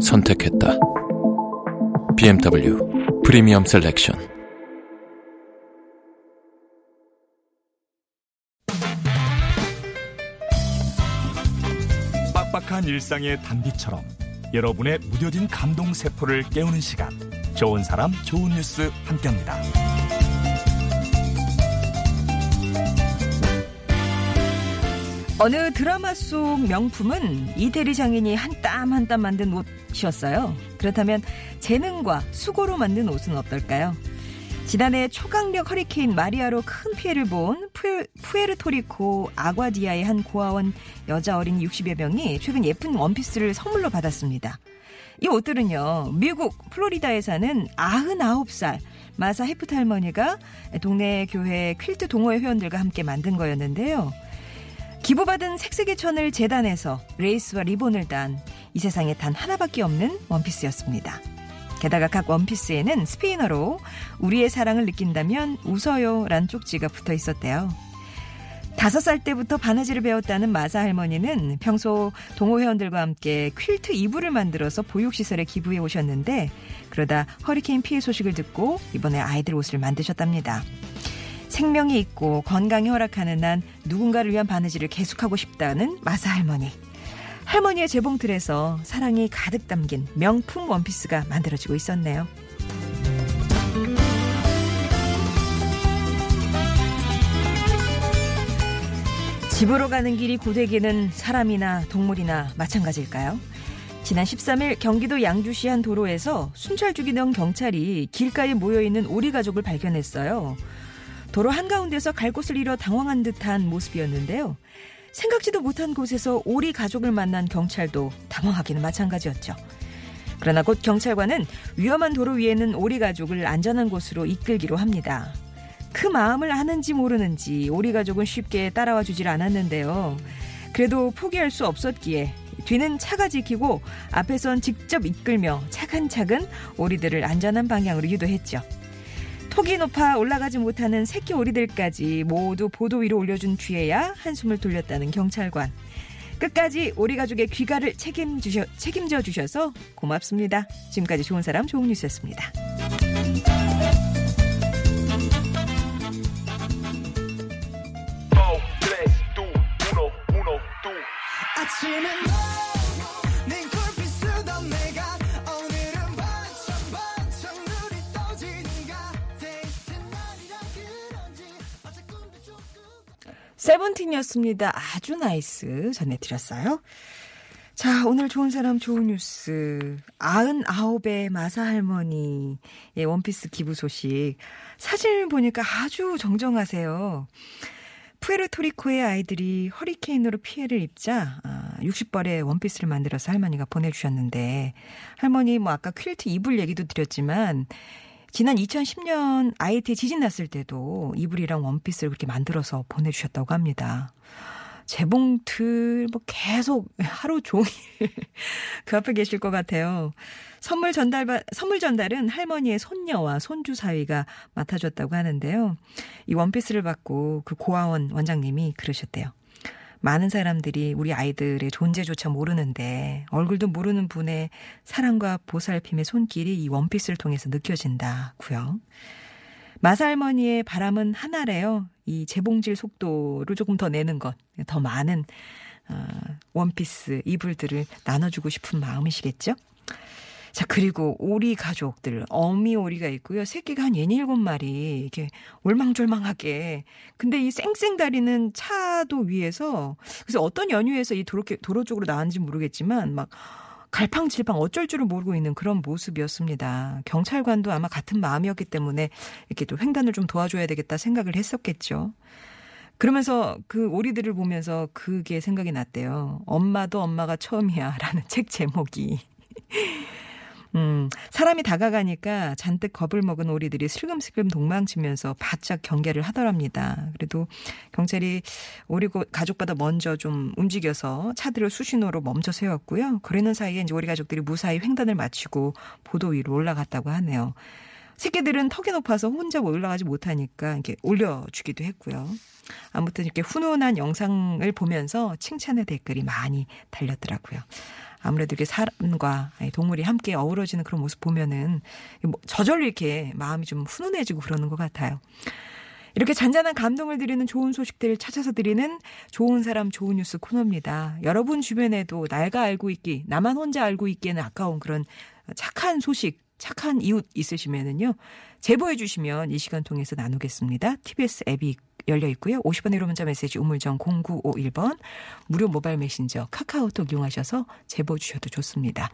선택했다. BMW Premium Selection. 빡빡한 일상의 단비처럼 여러분의 무뎌진 감동 세포를 깨우는 시간 좋은 사람 좋은 뉴스 함께합니다. 어느 드라마 속 명품은 이태리 장인이 한땀 한 땀 만든 옷이었어요. 그렇다면 재능과 수고로 만든 옷은 어떨까요? 지난해 초강력 허리케인 마리아로 큰 피해를 본 푸에, 푸에르토리코 아과디야의 한 고아원 여자 어린이 60여 명이 최근 예쁜 원피스를 선물로 받았습니다. 이 옷들은요, 미국 플로리다에 사는 99살 마사 헤프트 할머니가 동네 교회 퀼트 동호회 회원들과 함께 만든 거였는데요. 기부받은 색색의 천을 재단해서 레이스와 리본을 단 이 세상에 단 하나밖에 없는 원피스였습니다. 게다가 각 원피스에는 스페인어로 우리의 사랑을 느낀다면 웃어요 란 쪽지가 붙어 있었대요. 다섯 살 때부터 바느질을 배웠다는 마사 할머니는 평소 동호회원들과 함께 퀼트 이불을 만들어서 보육시설에 기부해 오셨는데 그러다 허리케인 피해 소식을 듣고 이번에 아이들 옷을 만드셨답니다. 생명이 있고 건강이 허락하는 한 누군가를 위한 바느질을 계속하고 싶다는 마사 할머니. 할머니의 재봉틀에서 사랑이 가득 담긴 명품 원피스가 만들어지고 있었네요. 집으로 가는 길이 고되기는 사람이나 동물이나 마찬가지일까요? 지난 13일 경기도 양주시 한 도로에서 순찰 중이던 경찰이 길가에 모여있는 오리 가족을 발견했어요. 도로 한가운데서 갈 곳을 잃어 당황한 듯한 모습이었는데요. 생각지도 못한 곳에서 오리 가족을 만난 경찰도 당황하기는 마찬가지였죠. 그러나 곧 경찰관은 위험한 도로 위에는 오리 가족을 안전한 곳으로 이끌기로 합니다. 그 마음을 아는지 모르는지 오리 가족은 쉽게 따라와 주질 않았는데요. 그래도 포기할 수 없었기에 뒤는 차가 지키고 앞에선 직접 이끌며 차근차근 오리들을 안전한 방향으로 유도했죠. 톡이 높아 올라가지 못하는 새끼 오리들까지 모두 보도 위로 올려준 뒤에야 한숨을 돌렸다는 경찰관. 끝까지 오리 가족의 귀가를 책임주셔, 책임져 주셔서 고맙습니다. 지금까지 좋은 사람 좋은 뉴스였습니다. 아침엔 세븐틴이었습니다. 아주 NICE 전해드렸어요. 자, 오늘 좋은 사람 좋은 뉴스. 99세 마사 할머니의 원피스 기부 소식. 사진을 보니까 아주 정정하세요. 푸에르토리코의 아이들이 허리케인으로 피해를 입자 60벌의 원피스를 만들어서 할머니가 보내주셨는데 할머니 뭐 아까 퀼트 이불 얘기도 드렸지만 지난 2010년 아이티 지진 났을 때도 이불이랑 원피스를 그렇게 만들어서 보내주셨다고 합니다. 재봉틀 뭐 계속 하루 종일 그 앞에 계실 것 같아요. 선물 전달 선물 전달은 할머니의 손녀와 손주 사위가 맡아줬다고 하는데요. 이 원피스를 받고 그 고아원 원장님이 그러셨대요. 많은 사람들이 우리 아이들의 존재조차 모르는데 얼굴도 모르는 분의 사랑과 보살핌의 손길이 이 원피스를 통해서 느껴진다고요. 마사 할머니의 바람은 하나래요. 이 재봉질 속도를 조금 더 내는 것, 더 많은 어, 원피스 이불들을 나눠주고 싶은 마음이시겠죠? 자, 그리고 오리 가족들, 어미 오리가 있고요. 새끼가 한 67마리, 이렇게 올망졸망하게. 근데 이 쌩쌩다리는 차도 위에서, 그래서 어떤 연유에서 이 도로, 도로 쪽으로 나왔는지 모르겠지만, 막, 갈팡질팡 어쩔 줄을 모르고 있는 그런 모습이었습니다. 경찰관도 아마 같은 마음이었기 때문에 이렇게 또 횡단을 좀 도와줘야 되겠다 생각을 했었겠죠. 그러면서 그 오리들을 보면서 그게 생각이 났대요. 엄마도 엄마가 처음이야 라는 책 제목이. 음, 사람이 다가가니까 잔뜩 겁을 먹은 오리들이 슬금슬금 동망치면서 바짝 경계를 하더랍니다. 그래도 경찰이 오리 고- 가족보다 먼저 좀 움직여서 차들을 수신호로 멈춰 세웠고요. 그러는 사이에 이제 오리 가족들이 무사히 횡단을 마치고 보도 위로 올라갔다고 하네요. 새끼들은 턱이 높아서 혼자 올라가지 못하니까 이렇게 올려주기도 했고요. 아무튼 이렇게 훈훈한 영상을 보면서 칭찬의 댓글이 많이 달렸더라고요. 아무래도 이렇게 사람과 동물이 함께 어우러지는 그런 모습 보면은 뭐 저절로 이렇게 마음이 좀 훈훈해지고 그러는 것 같아요. 이렇게 잔잔한 감동을 드리는 좋은 소식들을 찾아서 드리는 좋은 사람 좋은 뉴스 코너입니다. 여러분 주변에도 날가 알고 있기, 나만 혼자 알고 있기에는 아까운 그런 착한 소식, 착한 이웃 있으시면은요. 제보해 주시면 이 시간 통해서 나누겠습니다. TBS 앱이 열려 있고요. 50원의 1호 문자 메시지 우물정 0951번 무료 모바일 메신저 카카오톡 이용하셔서 제보 주셔도 좋습니다.